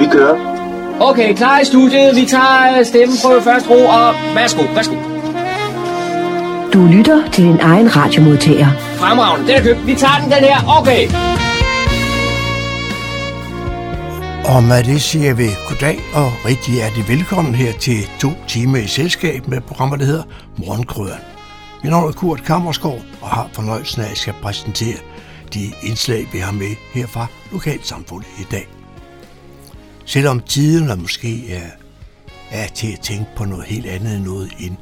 Vi kører. Okay, klar i studiet. Vi tager stemmeprøve først ro, og værsgo, værsgo. Du lytter til din egen radiomodtager. Fremragende, den er købt. Vi tager den, den her. Okay. Og med det siger vi goddag og rigtig hjertelig velkommen her til to timer i selskab med programmer, der hedder Morgenkrøderen. Mit navn er Kurt Kammersgaard og har fornøjelsen af, at jeg skal præsentere de indslag, vi har med her fra Lokalsamfundet i dag. Selvom tiden er måske er, er til at tænke på noget helt andet end noget end,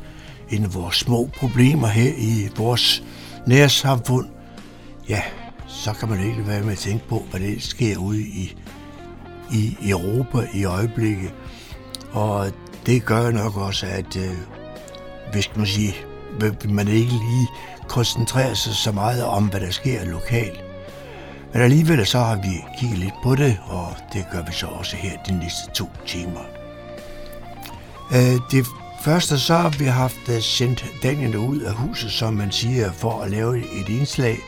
end vores små problemer her i vores nærsamfund, ja, så kan man ikke være med at tænke på, hvad det sker ude i, i Europa i øjeblikket. Og det gør nok også, at øh, hvis man sige, man ikke lige koncentrerer sig så meget om, hvad der sker lokalt. Men alligevel så har vi kigget lidt på det, og det gør vi så også her de næste to timer. Øh, det første så har vi haft øh, sendt Daniel ud af huset, som man siger, for at lave et indslag.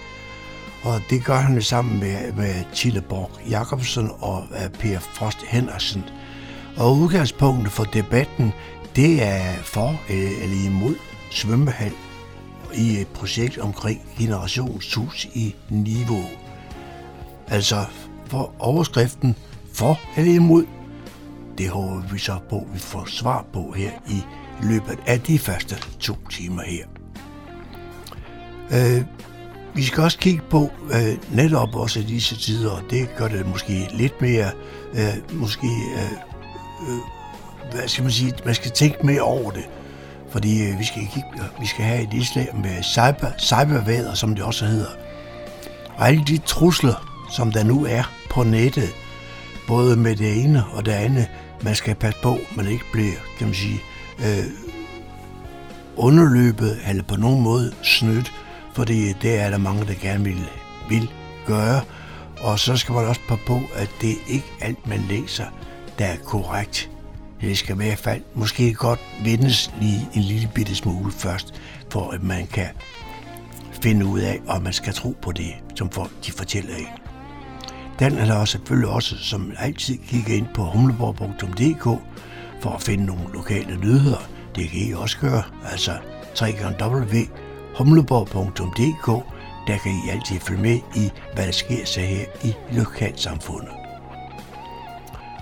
Og det gør han sammen med, med Tille Borg Jacobsen og øh, Per Frost Henderson. Og udgangspunktet for debatten, det er for eller imod svømmehal i et projekt omkring generationshus i Niveau. Altså for overskriften for eller imod, det håber vi så på, at vi får svar på her i løbet af de første to timer her. Øh, vi skal også kigge på øh, netop også i disse tider, og det gør det måske lidt mere, øh, måske, øh, øh, hvad skal man sige, man skal tænke mere over det. Fordi øh, vi, skal kigge, øh, vi skal have et islam med cyber, cybervæder, som det også hedder. Og alle de trusler, som der nu er på nettet, både med det ene og det andet, man skal passe på, man ikke bliver, kan man sige, øh, underløbet eller på nogen måde snydt, fordi det er der mange, der gerne vil, vil gøre. Og så skal man også passe på, at det ikke alt, man læser, der er korrekt. Det skal i hvert fald måske godt vendes lige en lille bitte smule først, for at man kan finde ud af, om man skal tro på det, som folk de fortæller en. Den er der selvfølgelig også, som altid, kigge ind på humleborg.dk for at finde nogle lokale nyheder. Det kan I også gøre, altså www.humleborg.dk der kan I altid følge med i, hvad der sker sig her i lokalsamfundet.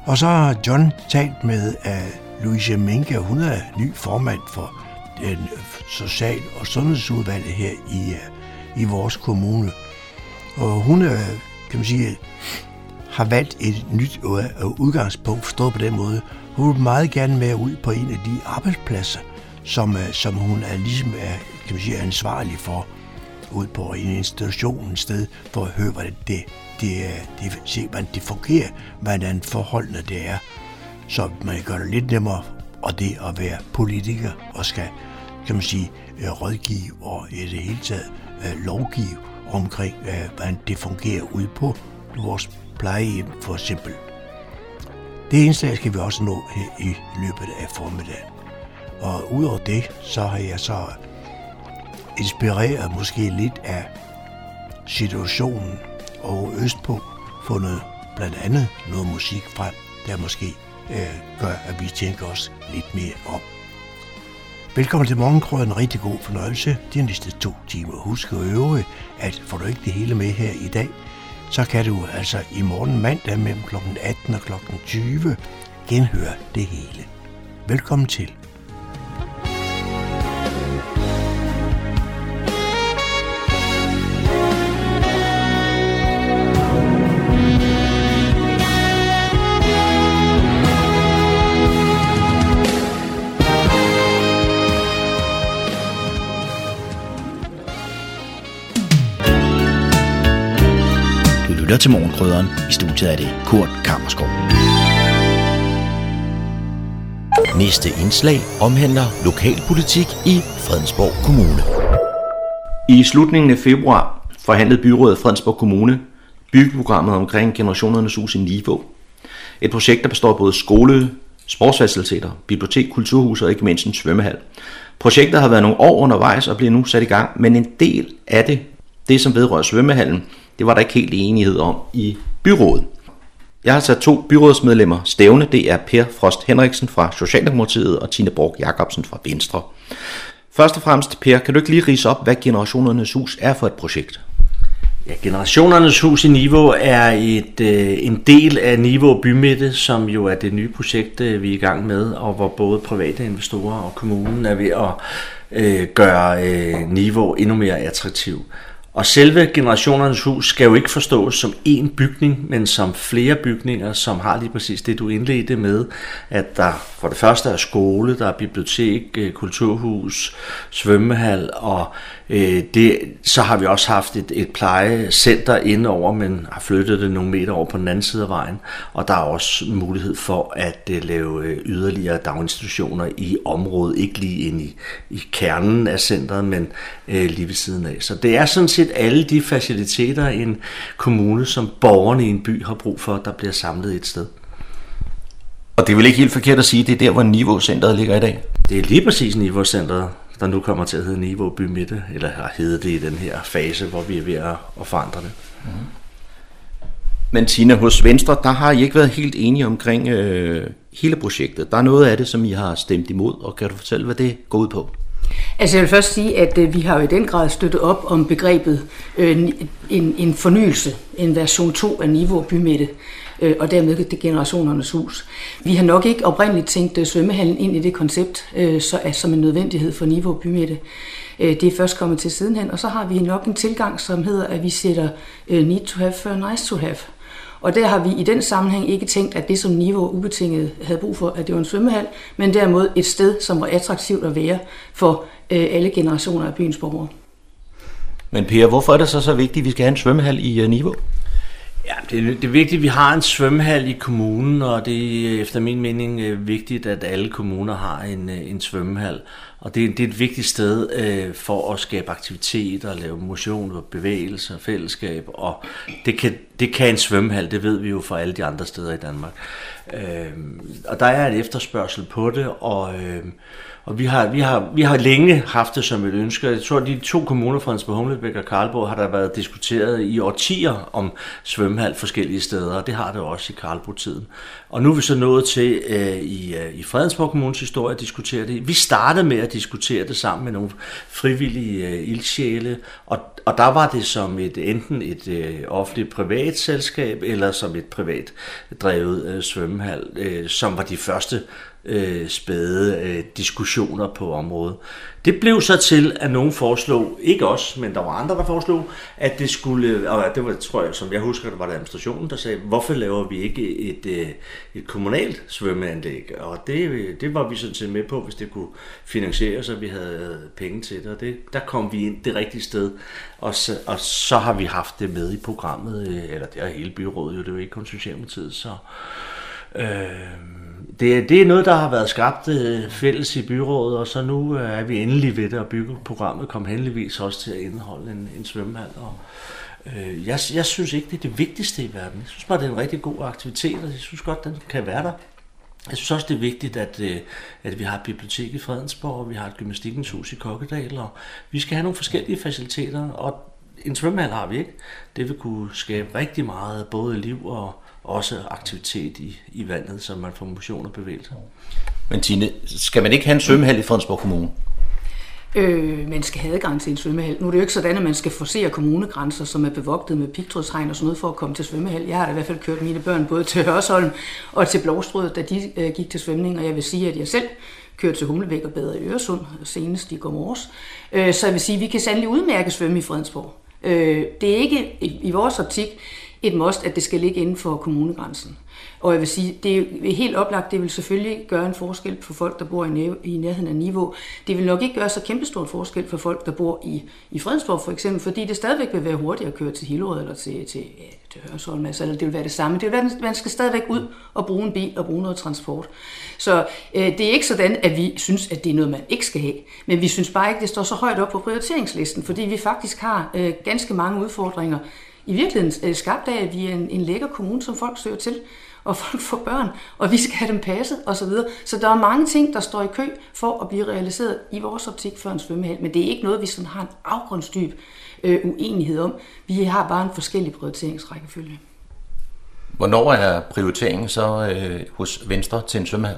Og så har John talt med uh, Louise Minke, hun er ny formand for den social- og sundhedsudvalget her i, uh, i vores kommune. Og hun uh, kan man sige, har valgt et nyt øh, udgangspunkt, forstået på den måde. Hun vil meget gerne være ud på en af de arbejdspladser, som, øh, som hun er ligesom er, kan man sige, ansvarlig for ud på en institution et sted, for at høre, hvordan det, det, det, se, hvordan det fungerer, hvordan forholdene det er. Så man gør det lidt nemmere, og det at være politiker og skal, kan man sige, rådgive og i det hele taget lovgive omkring, øh, hvordan det fungerer ude på vores plejehjem for eksempel. Det indslag skal vi også nå i løbet af formiddagen. Og udover det, så har jeg så inspireret måske lidt af situationen og østpå fundet blandt andet noget musik frem, der måske øh, gør, at vi tænker os lidt mere om. Velkommen til morgenkrøden. Rigtig god fornøjelse de næste to timer. Husk at øve, at får du ikke det hele med her i dag, så kan du altså i morgen mandag mellem kl. 18 og kl. 20 genhøre det hele. Velkommen til. Lytter til Morgenkrydderen. I studiet er det Kurt Kammerskov. Næste indslag omhandler lokalpolitik i Fredensborg Kommune. I slutningen af februar forhandlede byrådet Fredensborg Kommune byggeprogrammet omkring generationernes hus i Niveau. Et projekt, der består af både skole, sportsfaciliteter, bibliotek, kulturhus og ikke mindst en svømmehal. Projektet har været nogle år undervejs og bliver nu sat i gang, men en del af det, det som vedrører svømmehallen, det var der ikke helt enighed om i byrådet. Jeg har sat to byrådsmedlemmer stævne. Det er Per Frost Henriksen fra Socialdemokratiet og Tine Borg Jacobsen fra Venstre. Først og fremmest, Per, kan du ikke lige rise op, hvad Generationernes Hus er for et projekt? Ja, Generationernes Hus i Niveau er et, øh, en del af Niveau Bymidte, som jo er det nye projekt, øh, vi er i gang med, og hvor både private investorer og kommunen er ved at øh, gøre øh, Niveau endnu mere attraktiv. Og selve generationernes hus skal jo ikke forstås som én bygning, men som flere bygninger, som har lige præcis det, du indledte med, at der for det første er skole, der er bibliotek, øh, kulturhus, svømmehal, og øh, det, så har vi også haft et, et plejecenter indover, men har flyttet det nogle meter over på den anden side af vejen, og der er også mulighed for at øh, lave øh, yderligere daginstitutioner i området, ikke lige ind i, i kernen af centret, men øh, lige ved siden af. Så det er sådan set alle de faciliteter, en kommune som borgerne i en by har brug for, der bliver samlet et sted. Og det er vel ikke helt forkert at sige, at det er der, hvor Niveau-centret ligger i dag? Det er lige præcis Niveau-centret, der nu kommer til at hedde Niveau By Midte, eller har heddet det i den her fase, hvor vi er ved at forandre det. Mm-hmm. Men Tina, hos Venstre, der har I ikke været helt enige omkring øh, hele projektet. Der er noget af det, som I har stemt imod, og kan du fortælle, hvad det går ud på? Altså jeg vil først sige, at øh, vi har jo i den grad støttet op om begrebet øh, en, en fornyelse, en version 2 af Niveau Bymætte, øh, og dermed det generationernes hus. Vi har nok ikke oprindeligt tænkt øh, svømmehallen ind i det koncept øh, så, er, som en nødvendighed for Niveau Bymætte. Øh, det er først kommet til sidenhen, og så har vi nok en tilgang, som hedder, at vi sætter øh, need to have for nice to have. Og der har vi i den sammenhæng ikke tænkt, at det som Niveau ubetinget havde brug for, at det var en svømmehal, men derimod et sted, som var attraktivt at være for øh, alle generationer af byens borgere. Men Per, hvorfor er det så så vigtigt, at vi skal have en svømmehal i øh, uh, Niveau? Ja, det, det er vigtigt, at vi har en svømmehal i kommunen, og det er øh, efter min mening øh, vigtigt, at alle kommuner har en, øh, en svømmehal. Og det, det er et vigtigt sted øh, for at skabe aktivitet og lave motion og bevægelse og fællesskab. Og det kan, det kan en svømmehal, det ved vi jo fra alle de andre steder i Danmark. Øh, og der er et efterspørgsel på det, og... Øh, og vi har, vi, har, vi har længe haft det som et ønske. Jeg tror, at de to kommuner, Fredensborg, Humlebæk og Karlborg, har der været diskuteret i årtier om svømmehal forskellige steder, og det har det også i Karlborg-tiden. Og nu er vi så nået til øh, i, øh, i Fredensborg Kommunes historie at diskutere det. Vi startede med at diskutere det sammen med nogle frivillige øh, ildsjæle, og, og der var det som et enten et øh, offentligt privat selskab, eller som et privat drevet øh, svømmehal, øh, som var de første øh, spæde øh, diskussioner på området. Det blev så til, at nogen foreslog, ikke os, men der var andre, der foreslog, at det skulle, og det var, tror jeg, som jeg husker, det var det administrationen, der sagde, hvorfor laver vi ikke et, et, et kommunalt svømmeanlæg? Og det, det var vi sådan set med på, hvis det kunne finansieres, og vi havde penge til det. Og det, der kom vi ind det rigtige sted, og så, og så har vi haft det med i programmet, øh, eller det er hele byrådet jo, det er jo ikke kun Socialdemokratiet, så... Øh, det, det er noget, der har været skabt øh, fælles i byrådet, og så nu øh, er vi endelig ved det, og byggeprogrammet kom heldigvis også til at indeholde en, en svømmehal. Og, øh, jeg, jeg synes ikke, det er det vigtigste i verden. Jeg synes bare, det er en rigtig god aktivitet, og jeg synes godt, den kan være der. Jeg synes også, det er vigtigt, at, øh, at vi har et bibliotek i Fredensborg, og vi har et gymnastikens hus i Kokkedal, og vi skal have nogle forskellige faciliteter, og en svømmehal har vi ikke. Det vil kunne skabe rigtig meget, både liv og, også aktivitet i, i vandet, så man får motion og bevægelse. Men Tine, skal man ikke have en svømmehal i Fredensborg Kommune? Øh, man skal have adgang til en svømmehal. Nu er det jo ikke sådan, at man skal forsere kommunegrænser, som er bevogtet med pigtrådshegn og sådan noget for at komme til svømmehal. Jeg har da i hvert fald kørt mine børn både til Hørsholm og til Blåstrød, da de øh, gik til svømning, og jeg vil sige, at jeg selv kørte til Humlebæk og bedre i Øresund senest i går morges. Øh, så jeg vil sige, at vi kan sandelig udmærke svømme i Fredensborg. Øh, det er ikke i, i vores optik et must, at det skal ligge inden for kommunegrænsen. Og jeg vil sige, det er helt oplagt, det vil selvfølgelig gøre en forskel for folk, der bor i, i nærheden af niveau. Det vil nok ikke gøre så kæmpestor en forskel for folk, der bor i, i Fredensborg for eksempel, fordi det stadigvæk vil være hurtigt at køre til Hillerød eller til, til, ja, til Hørsholm, altså, eller det vil være det samme. Det vil være, man skal stadigvæk ud og bruge en bil og bruge noget transport. Så øh, det er ikke sådan, at vi synes, at det er noget, man ikke skal have. Men vi synes bare ikke, det står så højt op på prioriteringslisten, fordi vi faktisk har øh, ganske mange udfordringer i virkeligheden øh, skabt af, at vi er en, en lækker kommune, som folk søger til, og folk får børn, og vi skal have dem passet osv. Så, videre. så der er mange ting, der står i kø for at blive realiseret i vores optik for en svømmehal, men det er ikke noget, vi sådan har en afgrundsdyb øh, uenighed om. Vi har bare en forskellig prioriteringsrækkefølge. Hvornår er prioriteringen så øh, hos Venstre til en svømmehal?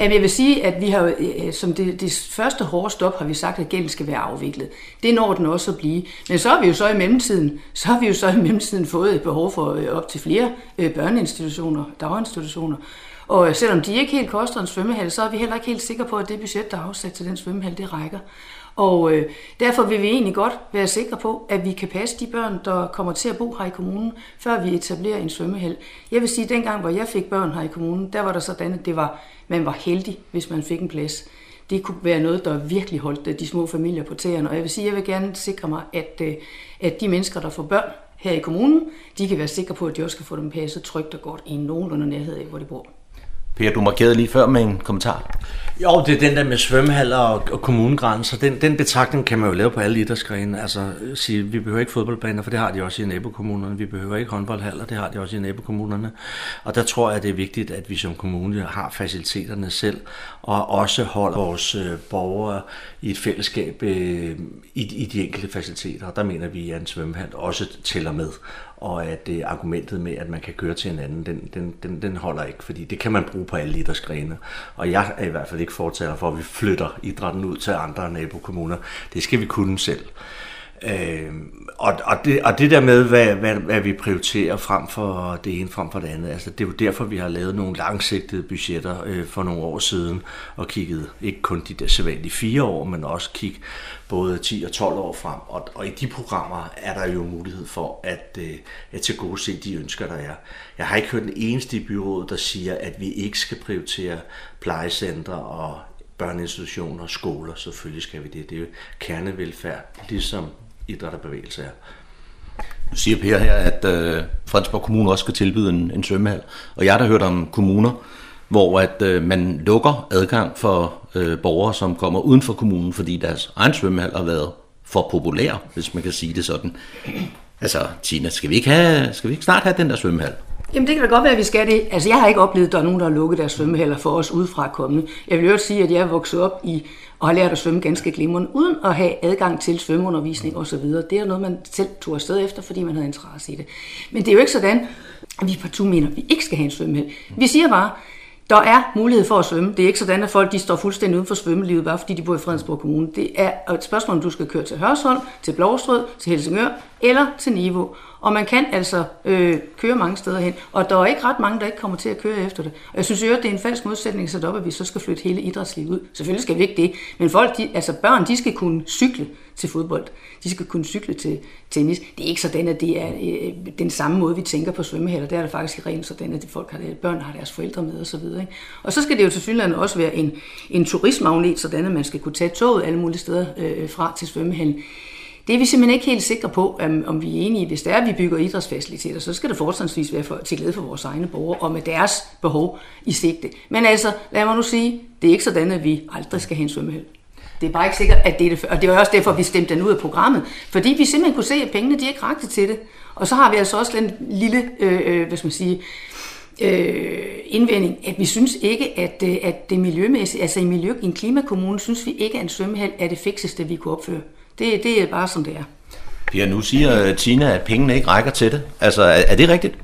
Jamen, jeg vil sige, at vi har, øh, som det, det første hårde stop, har vi sagt, at gælden skal være afviklet. Det når den også at blive. Men så har vi jo så i mellemtiden, så har vi jo så i mellemtiden fået et behov for øh, op til flere øh, børneinstitutioner, daginstitutioner. Og selvom de ikke helt koster en svømmehal, så er vi heller ikke helt sikre på, at det budget, der er afsat til den svømmehal, det rækker. Og øh, derfor vil vi egentlig godt være sikre på, at vi kan passe de børn, der kommer til at bo her i kommunen, før vi etablerer en svømmehal. Jeg vil sige, at dengang, hvor jeg fik børn her i kommunen, der var der sådan, at det var, man var heldig, hvis man fik en plads. Det kunne være noget, der virkelig holdt øh, de små familier på tæerne. Og jeg vil sige, at jeg vil gerne sikre mig, at, øh, at de mennesker, der får børn her i kommunen, de kan være sikre på, at de også kan få dem passet trygt og godt i nogenlunde nærhed af, hvor de bor. Per, du markerede lige før med en kommentar. Jo, det er den der med svømmehaller og, og kommunegrænser. Den, den betragtning kan man jo lave på alle idrætsgrene. Altså øh, sige, vi behøver ikke fodboldbaner, for det har de også i nabokommunerne. Vi behøver ikke håndboldhaller, det har de også i nabokommunerne. Og der tror jeg, det er vigtigt, at vi som kommune har faciliteterne selv, og også holder vores øh, borgere i et fællesskab øh, i, i de enkelte faciliteter. Og der mener vi, at en svømmehal også tæller med og at det argumentet med, at man kan køre til en anden, den, den, den, den holder ikke, fordi det kan man bruge på alle idrætsgrene. Og jeg er i hvert fald ikke fortaler for, at vi flytter idrætten ud til andre nabokommuner. Det skal vi kunne selv. Øh, og, og, det, og det der med, hvad, hvad, hvad vi prioriterer frem for det ene frem for det andet, altså det er jo derfor, vi har lavet nogle langsigtede budgetter øh, for nogle år siden, og kigget ikke kun de der sædvanlige fire år, men også kigge både 10 og 12 år frem. Og, og i de programmer er der jo mulighed for at, øh, at til gode se de ønsker, der er. Jeg har ikke hørt den eneste i byrådet, der siger, at vi ikke skal prioritere plejecentre og børneinstitutioner og skoler. Selvfølgelig skal vi det. Det er jo kernevelfærd, ligesom idræt og bevægelse er. Du siger Per her, at øh, Fredensborg Kommune også skal tilbyde en, en svømmehal. Og jeg har da hørt om kommuner, hvor at øh, man lukker adgang for øh, borgere, som kommer uden for kommunen, fordi deres egen svømmehal har været for populær, hvis man kan sige det sådan. Altså, Tina, skal vi ikke, have, skal vi ikke snart have den der svømmehal? Jamen det kan da godt være, at vi skal det. Altså jeg har ikke oplevet, at der er nogen, der har lukket deres svømmehaller for os udefra kommende. Jeg vil jo sige, at jeg er vokset op i og har lært at svømme ganske glimrende, uden at have adgang til svømmeundervisning osv. Det er noget, man selv tog afsted efter, fordi man havde interesse i det. Men det er jo ikke sådan, at vi partout mener, at vi ikke skal have en svømmehal. Vi siger bare, der er mulighed for at svømme. Det er ikke sådan, at folk de står fuldstændig uden for svømmelivet, bare fordi de bor i Fredensborg Kommune. Det er et spørgsmål, om du skal køre til Hørsholm, til Blåstrød, til Helsingør eller til Niveau. Og man kan altså øh, køre mange steder hen. Og der er ikke ret mange, der ikke kommer til at køre efter det. Og jeg synes jo, at det er en falsk modsætning sat op, at vi så skal flytte hele idrætslivet ud. Selvfølgelig skal vi ikke det. Men folk, de, altså børn, de skal kunne cykle til fodbold. De skal kunne cykle til tennis. Det er ikke sådan, at det er øh, den samme måde, vi tænker på svømmehaller. Der er der faktisk i rent sådan, at folk har det, børn har deres forældre med osv. Og, og så skal det jo til synligheden også være en, en turistmagnet, sådan at man skal kunne tage toget alle mulige steder øh, fra til svømmehallen. Det er vi simpelthen ikke helt sikre på, øhm, om vi er enige. Hvis det er, at vi bygger idrætsfaciliteter, så skal det fortsatvis være for, til glæde for vores egne borgere og med deres behov i sigte. Men altså, lad mig nu sige, det er ikke sådan, at vi aldrig skal have en svømmehal. Det er bare ikke sikkert, at det er det. Og det var også derfor, vi stemte den ud af programmet. Fordi vi simpelthen kunne se, at pengene de ikke rakte til det. Og så har vi altså også en lille, øh, øh, hvad skal man sige, øh, indvending, at vi synes ikke, at, øh, at det miljømæssigt, altså i, miljø, i en klimakommune, synes vi ikke, at en svømmehal er det fikseste, vi kunne opføre. Det, det er bare som det er. Ja, nu siger Tina, at pengene ikke rækker til det. Altså, er, er det rigtigt?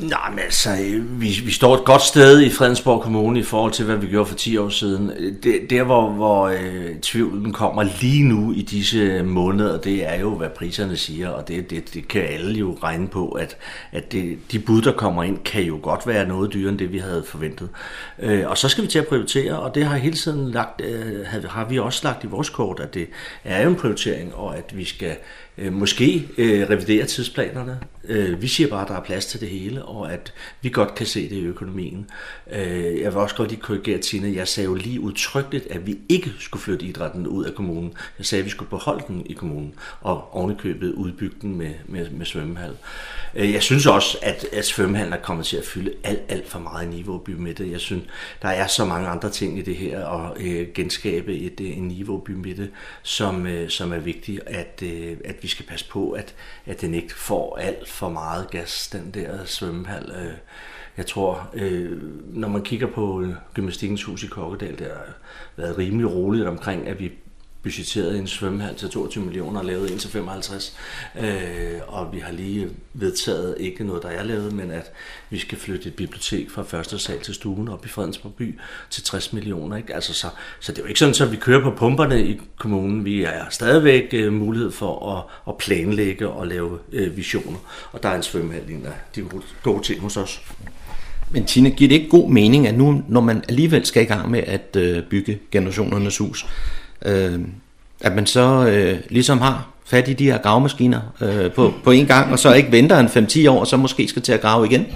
Nej, men altså, vi, vi står et godt sted i Fredensborg Kommune i forhold til, hvad vi gjorde for 10 år siden. Det, der, hvor, hvor øh, tvivlen kommer lige nu i disse måneder, det er jo, hvad priserne siger, og det, det, det kan alle jo regne på, at, at det, de bud, der kommer ind, kan jo godt være noget dyrere end det, vi havde forventet. Øh, og så skal vi til at prioritere, og det har hele tiden lagt, øh, har vi også lagt i vores kort, at det er jo en prioritering, og at vi skal øh, måske øh, revidere tidsplanerne. Øh, vi siger bare, at der er plads til det hele, og at vi godt kan se det i økonomien. Øh, jeg vil også godt lige korrigere Tina. Jeg sagde jo lige udtrykkeligt, at vi ikke skulle flytte idrætten ud af kommunen. Jeg sagde, at vi skulle beholde den i kommunen, og ovenikøbet udbygge den med, med, med svømmehal. Øh, jeg synes også, at, at svømmehallen er kommet til at fylde alt, alt for meget i niveau bymidte. Jeg synes, der er så mange andre ting i det her, og øh, genskabe et, øh, en niveau bymidte, som, øh, som er vigtigt, at, øh, at vi skal passe på, at, at den ikke får alt for meget gas, den der svømmehal. Øh, jeg tror, øh, når man kigger på gymnastikkens hus i Kokkedal, der har været rimelig roligt omkring, at vi budgetteret en svømmehal til 22 millioner og lavet en til 55. Øh, og vi har lige vedtaget, ikke noget der er lavet, men at vi skal flytte et bibliotek fra første sal til stuen op i Fredensborg by til 60 millioner. Ikke? Altså, så, så det er jo ikke sådan, at vi kører på pumperne i kommunen. Vi er stadigvæk øh, mulighed for at, at planlægge og lave øh, visioner. Og der er en svømmehal, en af de gode ting hos os. Men Tine, giver det ikke god mening, at nu, når man alligevel skal i gang med at øh, bygge generationernes hus, øh, at man så øh, ligesom har fat i de her gravemaskiner øh, på, på en gang, og så ikke venter en 5-10 år, og så måske skal til at grave igen?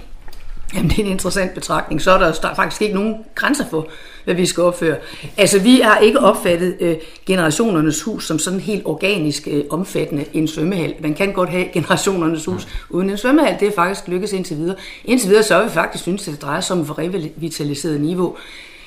Jamen, det er en interessant betragtning. Så er der, der er faktisk ikke nogen grænser for, hvad vi skal opføre. Altså, vi har ikke opfattet øh, generationernes hus som sådan helt organisk øh, omfattende en svømmehal. Man kan godt have generationernes hus mm. uden en svømmehal. Det er faktisk lykkes indtil videre. Indtil videre så har vi faktisk synes, at det drejer sig om et revitaliseret niveau,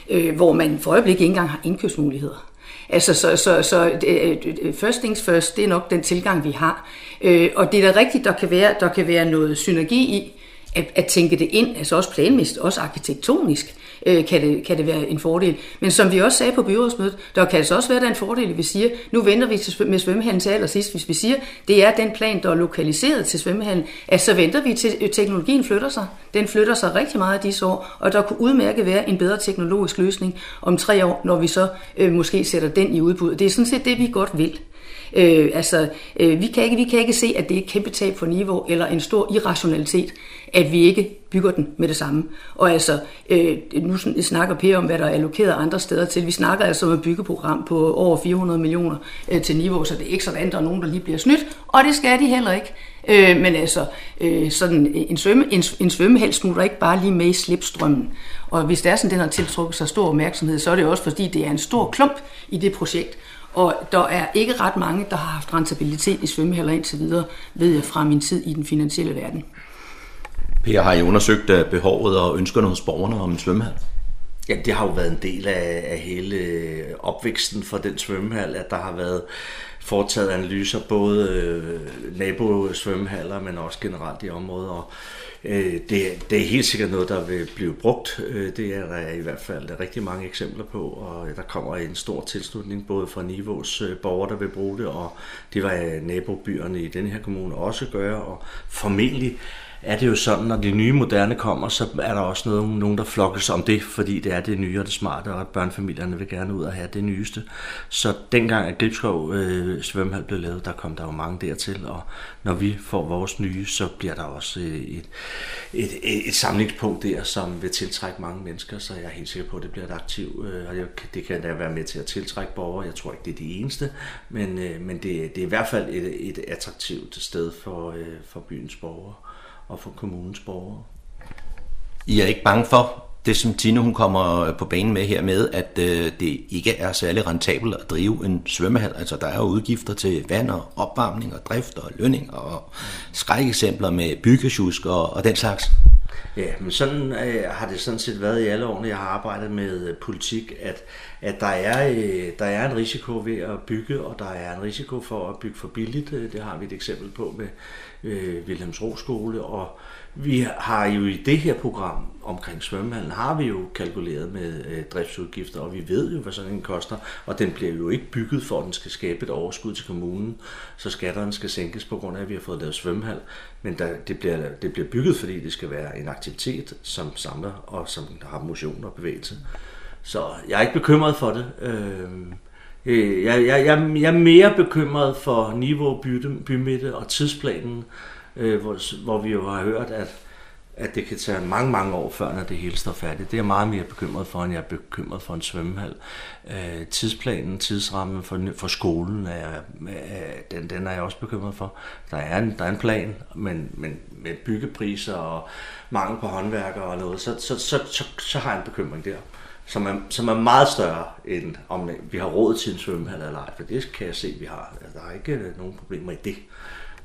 øh, hvor man for øjeblikket ikke engang har indkøbsmuligheder. Altså, så, så, så øh, øh, first things first, det er nok den tilgang, vi har. Øh, og det er da rigtigt, der kan være, der kan være noget synergi i, at, at tænke det ind, altså også planmæssigt, også arkitektonisk, øh, kan, det, kan det være en fordel. Men som vi også sagde på byrådsmødet, der kan altså også være der en fordel, at vi siger, nu venter vi til, med svømmehallen til allersidst, hvis vi siger, det er den plan, der er lokaliseret til svømmehallen, at så venter vi til øh, teknologien flytter sig. Den flytter sig rigtig meget i disse år, og der kunne udmærke være en bedre teknologisk løsning om tre år, når vi så øh, måske sætter den i udbud. Det er sådan set det, vi godt vil. Øh, altså, øh, vi, kan ikke, vi kan ikke se, at det er et kæmpe tab for niveau eller en stor irrationalitet, at vi ikke bygger den med det samme. Og altså, øh, nu snakker Per om, hvad der er allokeret andre steder til. Vi snakker altså om et byggeprogram på over 400 millioner øh, til niveau, så det er ikke sådan, at der er nogen, der lige bliver snydt, og det skal de heller ikke. Øh, men altså, øh, sådan en, svømme, en, en svømmehal smutter ikke bare lige med i slipstrømmen. Og hvis det er sådan, den har tiltrukket sig stor opmærksomhed, så er det også fordi, det er en stor klump i det projekt. Og der er ikke ret mange, der har haft rentabilitet i svømmehaller indtil videre, ved jeg fra min tid i den finansielle verden. Per, har I undersøgt øh, behovet og ønskerne hos borgerne om en svømmehal? Ja, det har jo været en del af, af hele opvæksten for den svømmehal, at der har været foretaget analyser, både øh, nabosvømmehaller, men også generelt i området. Og øh, Øh, det, det er helt sikkert noget, der vil blive brugt. Øh, det er der i hvert fald rigtig mange eksempler på, og øh, der kommer en stor tilslutning både fra Nivås borgere, der vil bruge det, og det var nabobyerne i den her kommune også gøre, og formentlig er det jo sådan, når de nye moderne kommer, så er der også noget, nogen, der flokkes om det, fordi det er det nye og det smarte, og børnefamilierne vil gerne ud og have det nyeste. Så dengang at Gribskov øh, svømmehal blev lavet, der kom der jo mange dertil, og når vi får vores nye, så bliver der også øh, et, et, et, et samlingspunkt der, som vil tiltrække mange mennesker, så jeg er helt sikker på, at det bliver et aktiv, øh, og det kan da være med til at tiltrække borgere. Jeg tror ikke, det er det eneste, men, øh, men det, det er i hvert fald et, et attraktivt sted for, øh, for byens borgere og for kommunens borgere. I er ikke bange for det, som Tine hun kommer på banen med her med, at øh, det ikke er særlig rentabelt at drive en svømmehal. Altså der er jo udgifter til vand og opvarmning og drift og lønning og skrækeksempler med byggesjusk og, og den slags. Ja, men sådan øh, har det sådan set været i alle årene, jeg har arbejdet med øh, politik, at, at der, er, øh, der er en risiko ved at bygge, og der er en risiko for at bygge for billigt. Øh, det har vi et eksempel på med øh, Wilhelms Skole, og vi har jo i det her program omkring svømmehallen, har vi jo kalkuleret med øh, driftsudgifter, og vi ved jo, hvad sådan en koster, og den bliver jo ikke bygget for, at den skal skabe et overskud til kommunen, så skatterne skal sænkes på grund af, at vi har fået lavet svømmehal, men der, det, bliver, det bliver bygget, fordi det skal være en aktivitet, som samler og som har motion og bevægelse. Så jeg er ikke bekymret for det. Øh, Øh, jeg, jeg, jeg, jeg er mere bekymret for niveau, by, bymidte og tidsplanen, øh, hvor, hvor vi jo har hørt, at, at det kan tage mange, mange år før, når det hele står færdigt. Det er jeg meget mere bekymret for, end jeg er bekymret for en svømmehal. Øh, tidsplanen, tidsrammen for, for skolen, er, er, den, den er jeg også bekymret for. Der er en, der er en plan, men, men med byggepriser og mangel på håndværkere og noget, så, så, så, så, så har jeg en bekymring der som er, som er meget større, end om vi har råd til en svømmehal eller ej. For det kan jeg se, at vi har. Der er ikke øh, nogen problemer i det.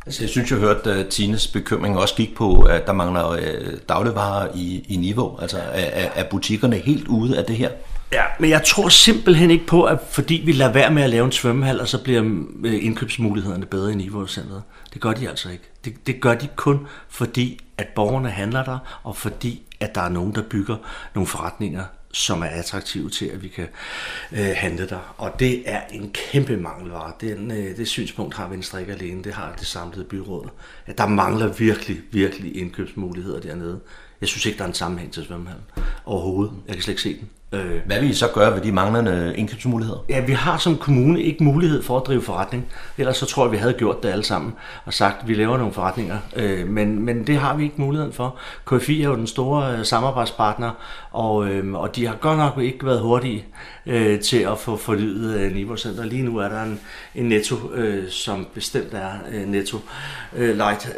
Altså, jeg synes, jeg hørte, at Tines bekymring også gik på, at der mangler øh, dagligvarer i, i niveau. Altså, er, er butikkerne helt ude af det her? Ja, men jeg tror simpelthen ikke på, at fordi vi lader være med at lave en svømmehal, og så bliver øh, indkøbsmulighederne bedre i Niveau-centret. Det gør de altså ikke. Det, det gør de kun fordi, at borgerne handler der, og fordi, at der er nogen, der bygger nogle forretninger som er attraktive til, at vi kan øh, handle der. Og det er en kæmpe mangelvare. Den, øh, det synspunkt har Venstre ikke alene, det har det samlede byråd. At der mangler virkelig, virkelig indkøbsmuligheder dernede. Jeg synes ikke, der er en sammenhæng til svømmehallen overhovedet. Jeg kan slet ikke se den. Øh, Hvad vil I så gøre ved de manglende indkøbsmuligheder? Ja, vi har som kommune ikke mulighed for at drive forretning. Ellers så tror jeg, vi havde gjort det alle sammen og sagt, at vi laver nogle forretninger. Øh, men, men det har vi ikke muligheden for. KFI er jo den store øh, samarbejdspartner, og, og de har godt nok ikke været hurtige til at få forlydet Niveau Center. Lige nu er der en, en netto, som bestemt er netto light,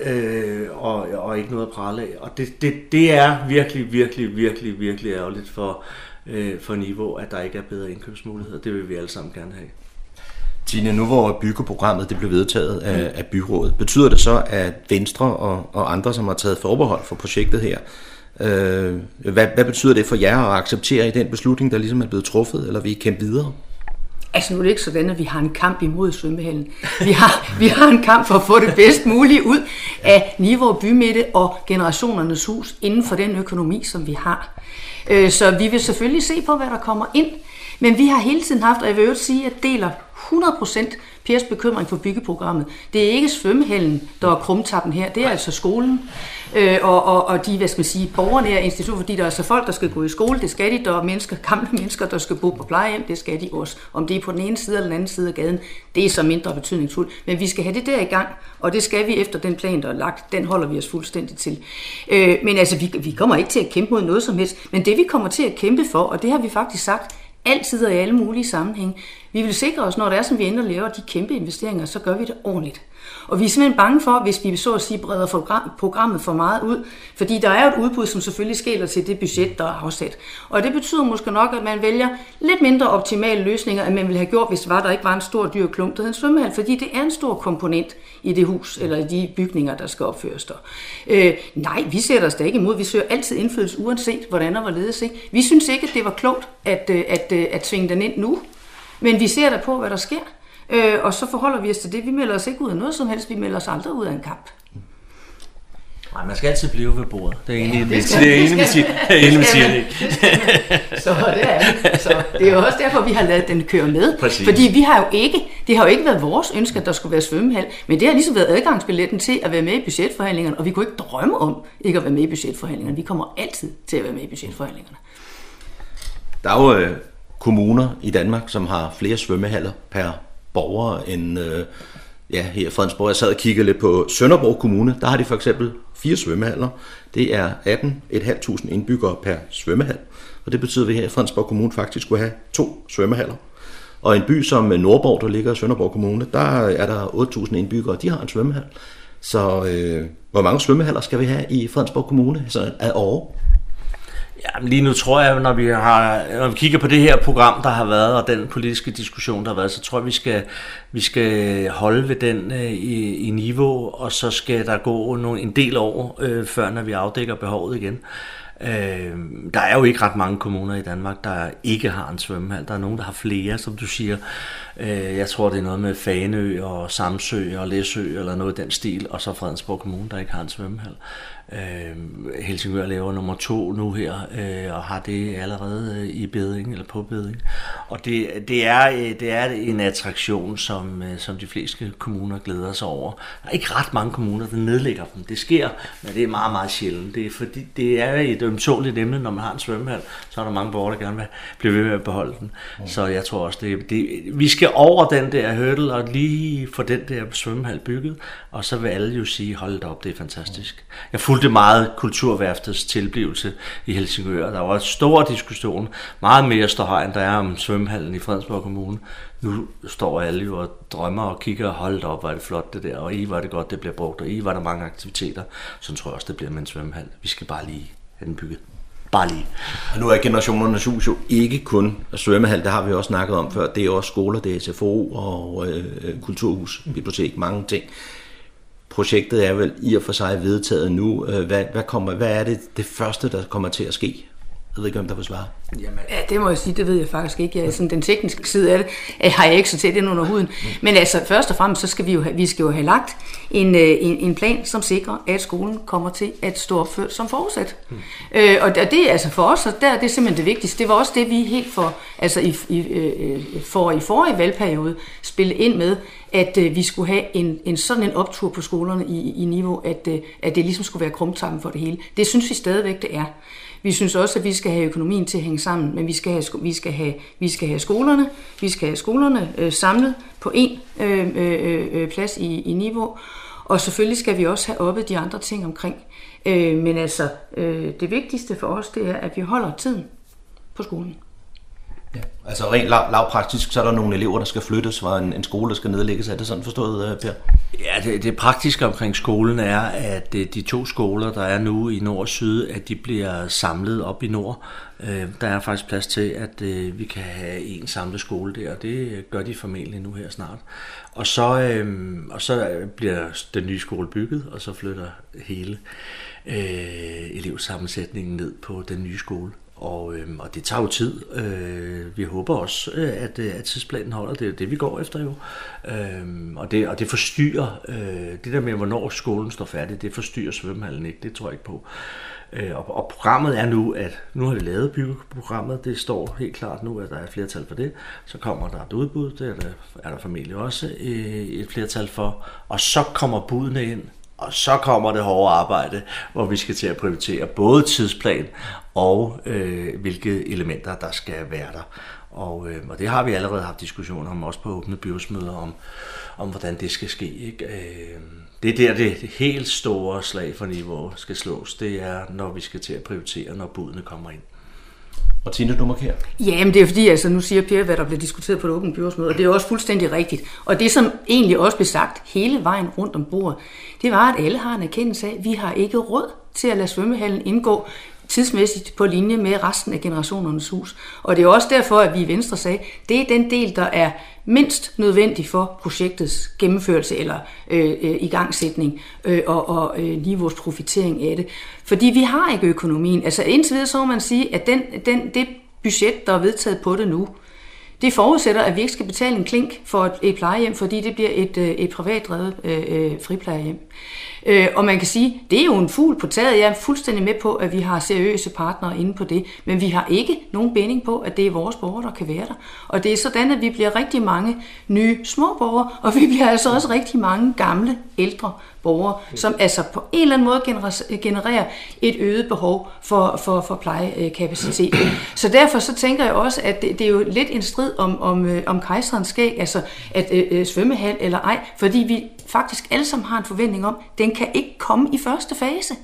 og, og ikke noget at prale af. Og det, det, det er virkelig, virkelig, virkelig, virkelig ærgerligt for øh, for niveau, at der ikke er bedre indkøbsmuligheder. Det vil vi alle sammen gerne have. Tine, nu hvor byggeprogrammet det blev vedtaget af, mm. af byrådet, betyder det så, at Venstre og, og andre, som har taget forbehold for projektet her, øh, hvad, hvad betyder det for jer at acceptere i den beslutning, der ligesom er blevet truffet, eller vil I kæmpe videre? Altså nu er det ikke sådan, at vi har en kamp imod svømmehallen. Vi har, vi har en kamp for at få det bedst muligt ud af Niveau Bymitte og generationernes hus inden for den økonomi, som vi har. Øh, så vi vil selvfølgelig se på, hvad der kommer ind. Men vi har hele tiden haft, og jeg vil øvrigt sige, at deler 100% Pers bekymring for byggeprogrammet. Det er ikke svømmehallen, der er krumtappen her, det er altså skolen. Øh, og, og, og de, hvad skal man sige, borgernære institutioner, fordi der er så folk, der skal gå i skole, det skal de, der er mennesker, gamle mennesker, der skal bo på plejehjem, det skal de også. Om det er på den ene side eller den anden side af gaden, det er så mindre betydningsfuldt. Men vi skal have det der i gang, og det skal vi efter den plan, der er lagt, den holder vi os fuldstændig til. Øh, men altså, vi, vi kommer ikke til at kæmpe mod noget som helst, men det vi kommer til at kæmpe for, og det har vi faktisk sagt, altid og i alle mulige sammenhænge. Vi vil sikre os, når det er, som vi ender laver de kæmpe investeringer, så gør vi det ordentligt. Og vi er simpelthen bange for, hvis vi så at sige breder programmet for meget ud, fordi der er et udbud, som selvfølgelig skæler til det budget, der er afsat. Og det betyder måske nok, at man vælger lidt mindre optimale løsninger, end man ville have gjort, hvis det var, der ikke var en stor dyr klump, der en svømmehal, fordi det er en stor komponent i det hus, eller i de bygninger, der skal opføres der. Øh, nej, vi sætter os da ikke imod. Vi søger altid indflydelse, uanset hvordan og hvorledes. Ikke? Vi synes ikke, at det var klogt at, øh, at, at, at tvinge den ind nu, men vi ser da på, hvad der sker. Øh, og så forholder vi os til det. Vi melder os ikke ud af noget som helst. Vi melder os aldrig ud af en kamp. Nej, man skal altid blive ved bordet. Det er egentlig, ja, det, skal, det er egentlig, det er det siger det. Så det er det. Så det er jo også derfor, vi har lavet den køre med. Præcis. Fordi vi har jo ikke, det har jo ikke været vores ønske, at der skulle være svømmehal, men det har ligesom været adgangsbilletten til at være med i budgetforhandlingerne, og vi kunne ikke drømme om ikke at være med i budgetforhandlingerne. Vi kommer altid til at være med i budgetforhandlingerne. Der er jo øh, kommuner i Danmark, som har flere svømmehaller per borgere end øh, ja, her i Fredensborg. Jeg sad og kiggede lidt på Sønderborg Kommune. Der har de for eksempel fire svømmehaller. Det er 18.500 indbyggere per svømmehal. Og det betyder, at vi her i Fredensborg Kommune faktisk skulle have to svømmehaller. Og en by som Nordborg, der ligger i Sønderborg Kommune, der er der 8.000 indbyggere, og de har en svømmehal. Så øh, hvor mange svømmehaller skal vi have i Fredensborg Kommune så af år? Ja, lige nu tror jeg, når vi, har, når vi kigger på det her program, der har været, og den politiske diskussion, der har været, så tror jeg, vi skal, vi skal holde ved den øh, i, i niveau, og så skal der gå nogle, en del år, øh, før når vi afdækker behovet igen. Øh, der er jo ikke ret mange kommuner i Danmark, der ikke har en svømmehal. Der er nogen, der har flere, som du siger. Øh, jeg tror, det er noget med Faneø og Samsø og Læsø eller noget i den stil, og så Fredensborg Kommune, der ikke har en svømmehal. Øh, Helsingør laver nummer to nu her, øh, og har det allerede øh, i beding eller på beding. Og det, det, er, øh, det er en attraktion, som, øh, som de fleste kommuner glæder sig over. Der er ikke ret mange kommuner, der nedlægger dem. Det sker, men det er meget, meget sjældent. Det er, fordi, det er et ømtåligt emne, når man har en svømmehal, så er der mange borgere, der gerne vil blive ved med at beholde den. Mm. Så jeg tror også, det, det, vi skal over den der hurdle og lige få den der svømmehal bygget, og så vil alle jo sige, hold da op, det er fantastisk. Jeg fulgte meget kulturværftets tilblivelse i Helsingør. Der var en stor diskussion, meget mere ståhej, end der er om svømmehallen i Fredensborg Kommune. Nu står alle jo og drømmer og kigger og holdt op, hvor er det flot det der, og i var det godt, det bliver brugt, og i var der mange aktiviteter. Så tror jeg også, det bliver med en svømmehal. Vi skal bare lige have den bygget. Bare lige. Og nu er generationernes hus jo ikke kun svømmehal, det har vi også snakket om før. Det er også skoler, det er SFO og øh, kulturhus, bibliotek, mange ting. Projektet er vel i og for sig vedtaget nu. Øh, hvad, hvad, kommer, hvad er det, det første, der kommer til at ske? Jeg ved ikke, om der vil svare. Jamen, ja, det må jeg sige, det ved jeg faktisk ikke. Jeg, sådan, den tekniske side af det øh, har jeg ikke så tæt ind under huden. Men altså, først og fremmest, så skal vi jo have, vi skal jo have lagt en, øh, en, en plan, som sikrer, at skolen kommer til at stå opført som forudsat. Mm. Øh, og det er altså for os, og der, det er simpelthen det vigtigste. Det var også det, vi helt for, altså i, i, øh, for i forrige valgperiode spille ind med, at øh, vi skulle have en, en sådan en optur på skolerne i, i niveau, at, øh, at det ligesom skulle være krumtappen for det hele. Det synes vi stadigvæk, det er. Vi synes også, at vi skal have økonomien til at hænge sammen, men vi skal have, vi skal have, vi skal have skolerne, vi skal have skolerne øh, samlet på én øh, øh, øh, plads i, i niveau, og selvfølgelig skal vi også have oppe de andre ting omkring. Øh, men altså, øh, det vigtigste for os, det er, at vi holder tiden på skolen. Ja. Altså rent lav, lavpraktisk, så er der nogle elever, der skal flyttes fra en, en skole, der skal nedlægges. Er det sådan forstået, øh, Per? Ja, det, det praktiske omkring skolen er, at øh, de to skoler, der er nu i nord og syd, at de bliver samlet op i nord. Øh, der er faktisk plads til, at vi kan have en samlet skole der, og det gør de formentlig nu her snart. Og så, og så bliver den nye skole bygget, og så flytter hele elevsammensætningen ned på den nye skole. Og, øh, og det tager jo tid. Øh, vi håber også, øh, at, øh, at tidsplanen holder. Det er det, vi går efter jo. Øh, og, det, og det forstyrrer, øh, det der med, hvornår skolen står færdig, det forstyrrer svømmehallen ikke. Det tror jeg ikke på. Øh, og, og programmet er nu, at nu har vi lavet byggeprogrammet. Det står helt klart nu, at der er et flertal for det. Så kommer der et udbud, det er der, er der formentlig også øh, et flertal for. Og så kommer budene ind og så kommer det hårde arbejde, hvor vi skal til at prioritere både tidsplan og øh, hvilke elementer, der skal være der. Og, øh, og det har vi allerede haft diskussioner om, også på åbne byrådsmøder, om, om hvordan det skal ske. Ikke? Øh, det er der, det helt store slag for niveau skal slås. Det er, når vi skal til at prioritere, når budene kommer ind. Og Tine, du markerer. Ja, men det er fordi, altså nu siger Per, hvad der bliver diskuteret på det åbne byrådsmøde, og det er også fuldstændig rigtigt. Og det, som egentlig også blev sagt hele vejen rundt om bordet, det var, at alle har en erkendelse af, at vi har ikke råd til at lade svømmehallen indgå tidsmæssigt på linje med resten af generationernes hus. Og det er også derfor, at vi i Venstre sagde, det er den del, der er mindst nødvendig for projektets gennemførelse eller øh, øh, igangsætning øh, og, og øh, lige vores profitering af det. Fordi vi har ikke økonomien. Altså indtil videre så må man sige, at den, den, det budget, der er vedtaget på det nu, det forudsætter, at vi ikke skal betale en klink for et, et plejehjem, fordi det bliver et, øh, et privat drevet øh, øh, friplejehjem. Øh, og man kan sige, det er jo en fugl på taget. Jeg er fuldstændig med på, at vi har seriøse partnere inde på det, men vi har ikke nogen binding på, at det er vores borgere, der kan være der. Og det er sådan, at vi bliver rigtig mange nye små borgere, og vi bliver altså også rigtig mange gamle ældre borgere, som altså på en eller anden måde genererer et øget behov for, for, for plejekapacitet. Så derfor så tænker jeg også, at det, det er jo lidt en strid om, om, øh, om kejserens skæg, altså at øh, øh, svømmehal eller ej, fordi vi faktisk alle sammen har en forventning om, at den kan ikke komme i første fase.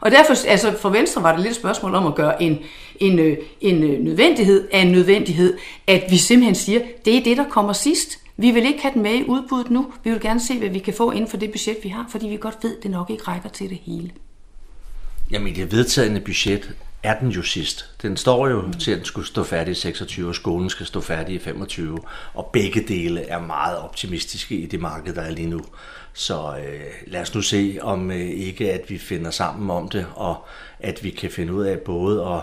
Og derfor, altså for Venstre var det lidt et spørgsmål om at gøre en, en, øh, en nødvendighed af en nødvendighed, at vi simpelthen siger, det er det, der kommer sidst. Vi vil ikke have den med i udbuddet nu. Vi vil gerne se, hvad vi kan få inden for det budget, vi har, fordi vi godt ved, at det nok ikke rækker til det hele. Jamen, i det vedtagende budget er den jo sidst. Den står jo mm. til, at den skulle stå færdig i 26, og skolen skal stå færdig i 25. Og begge dele er meget optimistiske i det marked, der er lige nu. Så øh, lad os nu se, om øh, ikke at vi finder sammen om det, og at vi kan finde ud af både at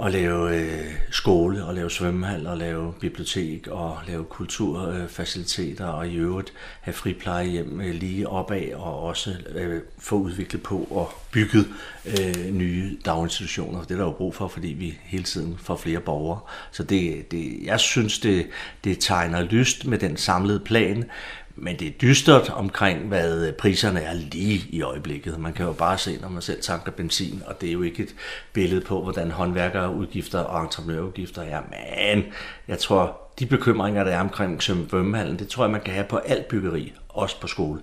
at lave øh, skole, og lave svømmehal, og lave bibliotek, og lave kulturfaciliteter, øh, og i øvrigt have friplejehjem øh, lige opad, og også øh, få udviklet på og bygget øh, nye daginstitutioner. Det er der jo brug for, fordi vi hele tiden får flere borgere. Så det, det, jeg synes, det, det tegner lyst med den samlede plan, men det er dystert omkring, hvad priserne er lige i øjeblikket. Man kan jo bare se, når man selv tanker benzin, og det er jo ikke et billede på, hvordan håndværkerudgifter og entreprenørudgifter er. Men jeg tror, de bekymringer, der er omkring svømmehallen, det tror jeg, man kan have på alt byggeri, også på skole.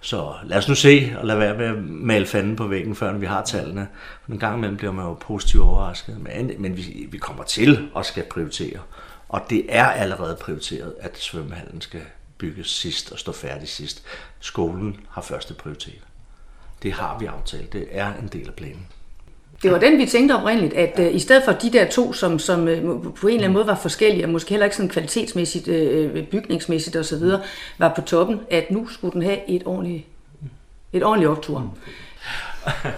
Så lad os nu se, og lad være med at male fanden på væggen, før vi har tallene. En gang imellem bliver man jo positivt overrasket, men, men vi, vi kommer til at skal prioritere. Og det er allerede prioriteret, at svømmehallen skal bygges sidst og stå færdig sidst. Skolen har første prioritet. Det har vi aftalt. Det er en del af planen. Det var den, vi tænkte oprindeligt, at uh, i stedet for de der to, som, som uh, på en eller anden måde var forskellige, og måske heller ikke sådan kvalitetsmæssigt, uh, bygningsmæssigt osv., var på toppen, at nu skulle den have et ordentligt, et ordentligt optur.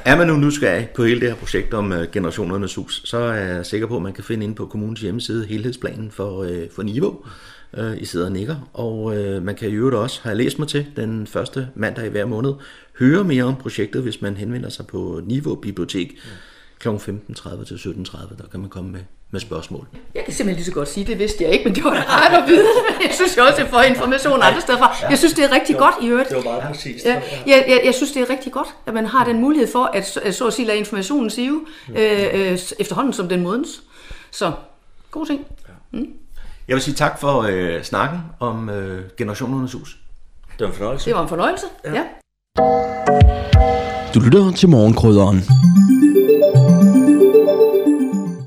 Er man nu nysgerrig på hele det her projekt om uh, generationernes hus, så er jeg sikker på, at man kan finde ind på kommunens hjemmeside helhedsplanen for, uh, for niveau. Uh, I sidder og nikker. Og uh, man kan i øvrigt også, har jeg læst mig til, den første mandag i hver måned, høre mere om projektet, hvis man henvender sig på Niveau Bibliotek kl. 15.30 til 17.30. Der kan man komme med med spørgsmål. Jeg kan simpelthen lige så godt sige, det vidste jeg ikke, men det var da rart at vide. Jeg synes jo også, jeg får information andre steder fra. Jeg synes, det er rigtig godt i øvrigt. Det var meget præcist. Ja, jeg, jeg, jeg synes, det er rigtig godt, at man har den mulighed for, at, at så at sige, lade informationen sive øh, øh, efterhånden som den modens. Så, god ting. Mm. Jeg vil sige tak for øh, snakken om øh, generationernes hus. Det var en fornøjelse. Det var en fornøjelse, ja. ja. Du lytter til morgenkrydderen.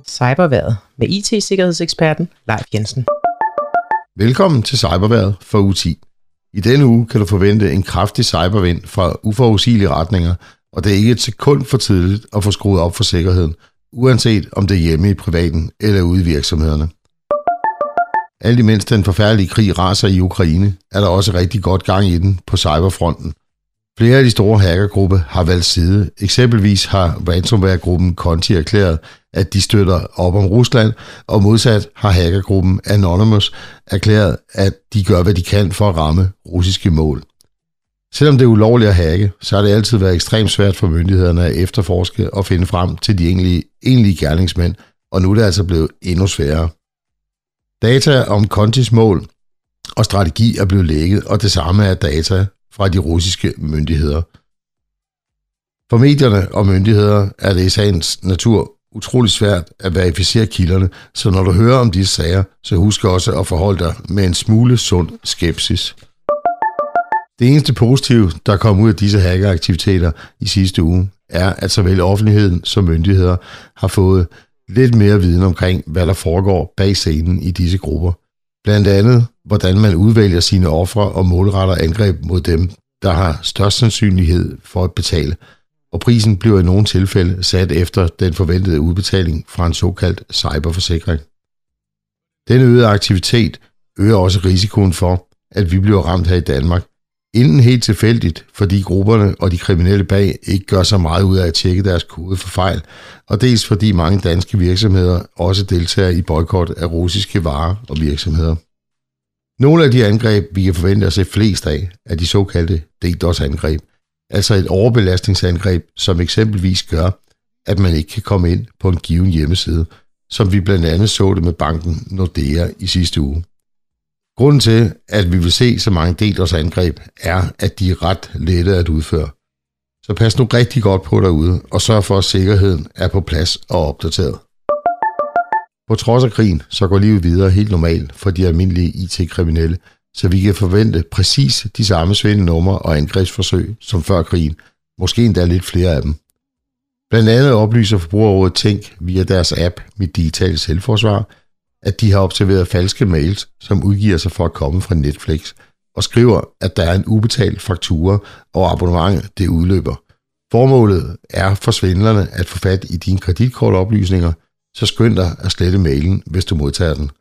Cyberværet med IT-sikkerhedseksperten Leif Jensen. Velkommen til Cyberværet for u 10. I denne uge kan du forvente en kraftig cybervind fra uforudsigelige retninger, og det er ikke et sekund for tidligt at få skruet op for sikkerheden, uanset om det er hjemme i privaten eller ude i virksomhederne. Alt imens den forfærdelige krig raser i Ukraine, er der også rigtig godt gang i den på cyberfronten. Flere af de store hackergrupper har valgt side. Eksempelvis har ransomware-gruppen Conti erklæret, at de støtter op om Rusland, og modsat har hackergruppen Anonymous erklæret, at de gør, hvad de kan for at ramme russiske mål. Selvom det er ulovligt at hacke, så har det altid været ekstremt svært for myndighederne at efterforske og finde frem til de egentlige, egentlige gerningsmænd, og nu er det altså blevet endnu sværere. Data om Kontis mål og strategi er blevet lækket, og det samme er data fra de russiske myndigheder. For medierne og myndigheder er det i sagens natur utrolig svært at verificere kilderne, så når du hører om disse sager, så husk også at forholde dig med en smule sund skepsis. Det eneste positive, der kom ud af disse hackeraktiviteter i sidste uge, er, at såvel offentligheden som myndigheder har fået lidt mere viden omkring, hvad der foregår bag scenen i disse grupper. Blandt andet, hvordan man udvælger sine ofre og målretter angreb mod dem, der har størst sandsynlighed for at betale – og prisen bliver i nogle tilfælde sat efter den forventede udbetaling fra en såkaldt cyberforsikring. Den øgede aktivitet øger også risikoen for, at vi bliver ramt her i Danmark, Inden helt tilfældigt, fordi grupperne og de kriminelle bag ikke gør så meget ud af at tjekke deres kode for fejl, og dels fordi mange danske virksomheder også deltager i boykot af russiske varer og virksomheder. Nogle af de angreb, vi kan forvente at se flest af, er de såkaldte DDoS-angreb, altså et overbelastningsangreb, som eksempelvis gør, at man ikke kan komme ind på en given hjemmeside, som vi blandt andet så det med banken Nordea i sidste uge. Grunden til, at vi vil se så mange DDoS angreb, er, at de er ret lette at udføre. Så pas nu rigtig godt på derude, og sørg for, at sikkerheden er på plads og opdateret. På trods af krigen, så går livet videre helt normalt for de almindelige IT-kriminelle, så vi kan forvente præcis de samme svindelnumre og angrebsforsøg som før krigen, måske endda lidt flere af dem. Blandt andet oplyser Forbrugerrådet Tænk via deres app Mit Digitale Selvforsvar, at de har observeret falske mails, som udgiver sig for at komme fra Netflix, og skriver, at der er en ubetalt faktura, og abonnement det udløber. Formålet er for svindlerne at få fat i dine kreditkortoplysninger, så skynd dig at slette mailen, hvis du modtager den.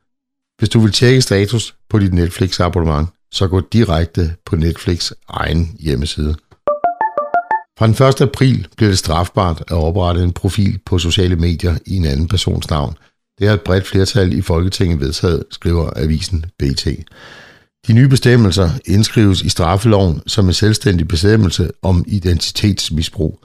Hvis du vil tjekke status på dit Netflix-abonnement, så gå direkte på Netflix egen hjemmeside. Fra den 1. april bliver det strafbart at oprette en profil på sociale medier i en anden persons navn. Det har et bredt flertal i Folketinget vedtaget, skriver avisen BT. De nye bestemmelser indskrives i straffeloven som en selvstændig bestemmelse om identitetsmisbrug.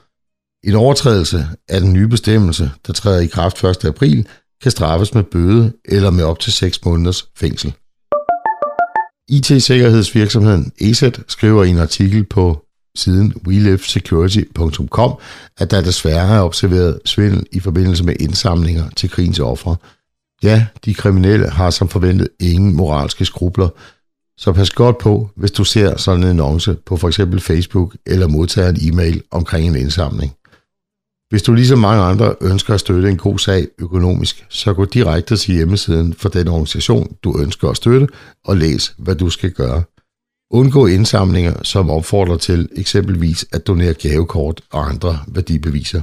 En overtrædelse af den nye bestemmelse, der træder i kraft 1. april, kan straffes med bøde eller med op til 6 måneders fængsel. IT-sikkerhedsvirksomheden ESET skriver i en artikel på siden welivesecurity.com, at der desværre er observeret svindel i forbindelse med indsamlinger til krigens ofre. Ja, de kriminelle har som forventet ingen moralske skrubler, så pas godt på, hvis du ser sådan en annonce på f.eks. Facebook eller modtager en e-mail omkring en indsamling. Hvis du ligesom mange andre ønsker at støtte en god sag økonomisk, så gå direkte til hjemmesiden for den organisation, du ønsker at støtte, og læs, hvad du skal gøre. Undgå indsamlinger, som opfordrer til eksempelvis at donere gavekort og andre værdibeviser.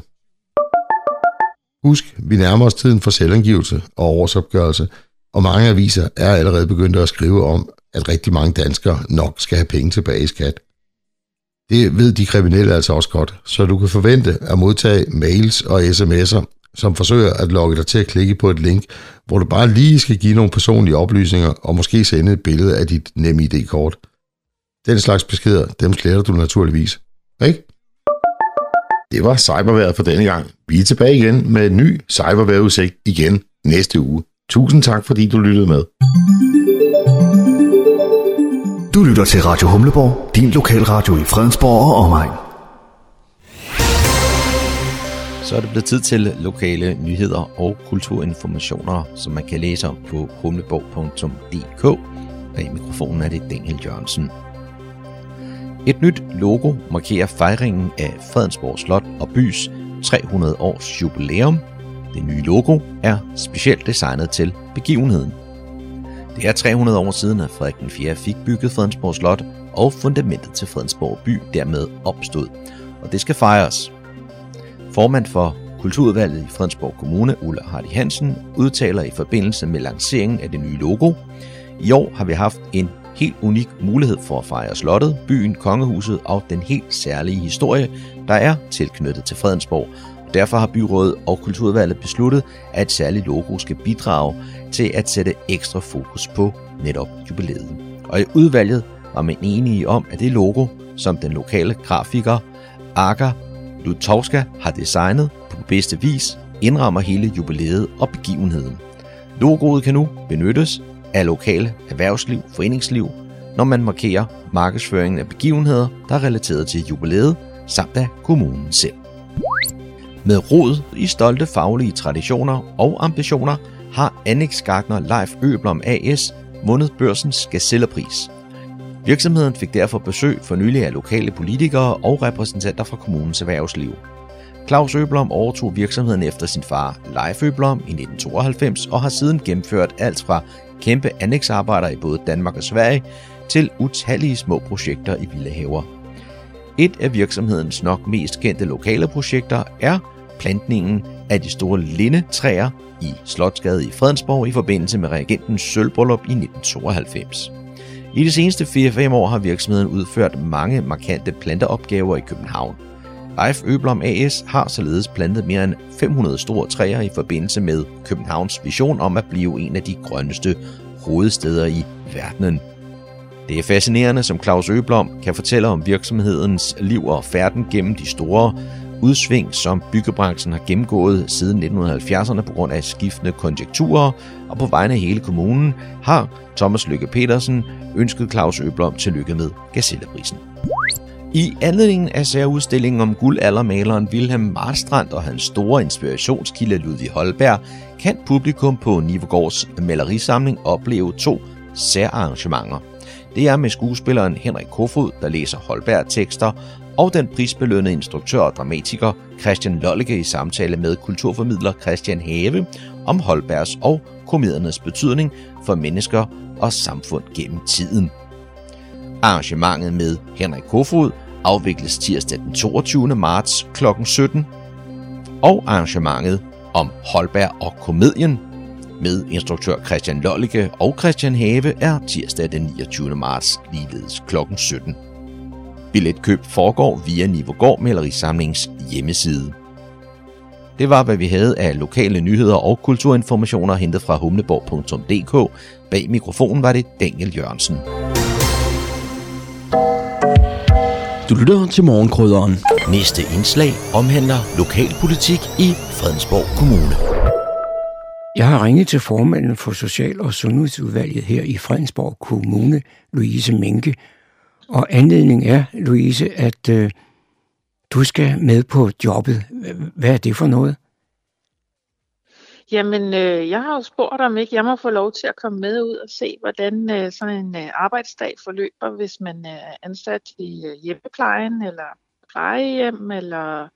Husk, vi nærmer os tiden for selvangivelse og årsopgørelse, og mange aviser er allerede begyndt at skrive om, at rigtig mange danskere nok skal have penge tilbage i skat. Det ved de kriminelle altså også godt, så du kan forvente at modtage mails og sms'er, som forsøger at lokke dig til at klikke på et link, hvor du bare lige skal give nogle personlige oplysninger og måske sende et billede af dit NemID-kort. Den slags beskeder, dem sletter du naturligvis. Ikke? Det var cyberværet for denne gang. Vi er tilbage igen med en ny cyberværetudsigt igen næste uge. Tusind tak, fordi du lyttede med. Du lytter til Radio Humleborg, din lokalradio i Fredensborg og omegn. Så er det blevet tid til lokale nyheder og kulturinformationer, som man kan læse om på humleborg.dk. Bag mikrofonen er det Daniel Jørgensen. Et nyt logo markerer fejringen af Fredensborg Slot og Bys 300 års jubilæum. Det nye logo er specielt designet til begivenheden. Det er 300 år siden, at Frederik den 4. fik bygget Fredensborg Slot, og fundamentet til Fredensborg by dermed opstod. Og det skal fejres. Formand for Kulturudvalget i Fredensborg Kommune, Ulla Hardy Hansen, udtaler i forbindelse med lanceringen af det nye logo. I år har vi haft en helt unik mulighed for at fejre slottet, byen, kongehuset og den helt særlige historie, der er tilknyttet til Fredensborg. Derfor har byrådet og kulturudvalget besluttet, at et særligt logo skal bidrage til at sætte ekstra fokus på netop jubilæet. Og i udvalget var man enige om, at det logo, som den lokale grafiker Aga Lutovska har designet på bedste vis, indrammer hele jubilæet og begivenheden. Logoet kan nu benyttes af lokale erhvervsliv, foreningsliv, når man markerer markedsføringen af begivenheder, der er relateret til jubilæet, samt af kommunen selv. Med rod i stolte faglige traditioner og ambitioner har Annex Gartner Leif Øblom AS vundet børsens gazellepris. Virksomheden fik derfor besøg for nylig af lokale politikere og repræsentanter fra kommunens erhvervsliv. Claus Øblom overtog virksomheden efter sin far Leif Øblom i 1992 og har siden gennemført alt fra kæmpe anlægsarbejder i både Danmark og Sverige til utallige små projekter i Villehaver. Et af virksomhedens nok mest kendte lokale projekter er plantningen af de store lindetræer i Slotsgade i Fredensborg i forbindelse med regentens sølvbryllup i 1992. I de seneste 4-5 år har virksomheden udført mange markante planteopgaver i København. Leif Øblom AS har således plantet mere end 500 store træer i forbindelse med Københavns vision om at blive en af de grønneste hovedsteder i verdenen. Det er fascinerende, som Claus Øblom kan fortælle om virksomhedens liv og færden gennem de store udsving, som byggebranchen har gennemgået siden 1970'erne på grund af skiftende konjunkturer, og på vegne af hele kommunen har Thomas Lykke Petersen ønsket Claus Øblom tillykke med Gazelleprisen. I anledningen af særudstillingen om guldaldermaleren Wilhelm Marstrand og hans store inspirationskilde Ludvig Holberg, kan publikum på Nivegårds malerisamling opleve to særarrangementer. Det er med skuespilleren Henrik Kofod, der læser Holberg-tekster, og den prisbelønnede instruktør og dramatiker Christian Lollige i samtale med kulturformidler Christian Have om Holbergs og komediernes betydning for mennesker og samfund gennem tiden. Arrangementet med Henrik Kofod afvikles tirsdag den 22. marts kl. 17. Og arrangementet om Holberg og komedien med instruktør Christian Lollige og Christian Have er tirsdag den 29. marts ligeledes kl. 17. Billetkøb foregår via Nivogård Malerisamlings hjemmeside. Det var, hvad vi havde af lokale nyheder og kulturinformationer hentet fra humleborg.dk. Bag mikrofonen var det Daniel Jørgensen. Du lytter til morgenkrydderen. Næste indslag omhandler lokalpolitik i Fredensborg Kommune. Jeg har ringet til formanden for Social- og Sundhedsudvalget her i Fredensborg Kommune, Louise Minke. Og anledningen er, Louise, at øh, du skal med på jobbet. Hvad er det for noget? Jamen, øh, jeg har jo spurgt om ikke jeg må få lov til at komme med ud og se, hvordan øh, sådan en øh, arbejdsdag forløber, hvis man øh, er ansat i øh, hjemmeplejen, eller plejehjem, eller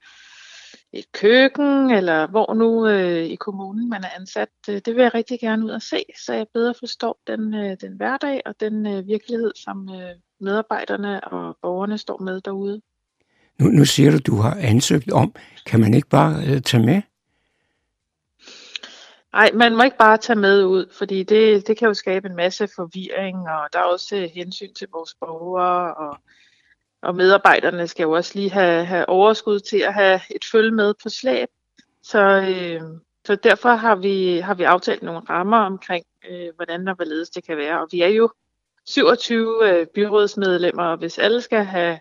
et køkken, eller hvor nu øh, i kommunen man er ansat. Øh, det vil jeg rigtig gerne ud og se, så jeg bedre forstår den, øh, den hverdag og den øh, virkelighed, som øh, medarbejderne og borgerne står med derude. Nu, nu siger du, du har ansøgt om. Kan man ikke bare øh, tage med? Nej, man må ikke bare tage med ud, fordi det, det kan jo skabe en masse forvirring, og der er også øh, hensyn til vores borgere, og, og medarbejderne skal jo også lige have, have overskud til at have et følge med på slæb. Så, øh, så derfor har vi, har vi aftalt nogle rammer omkring, øh, hvordan og hvorledes det kan være. Og vi er jo 27 øh, byrådsmedlemmer, og hvis alle skal have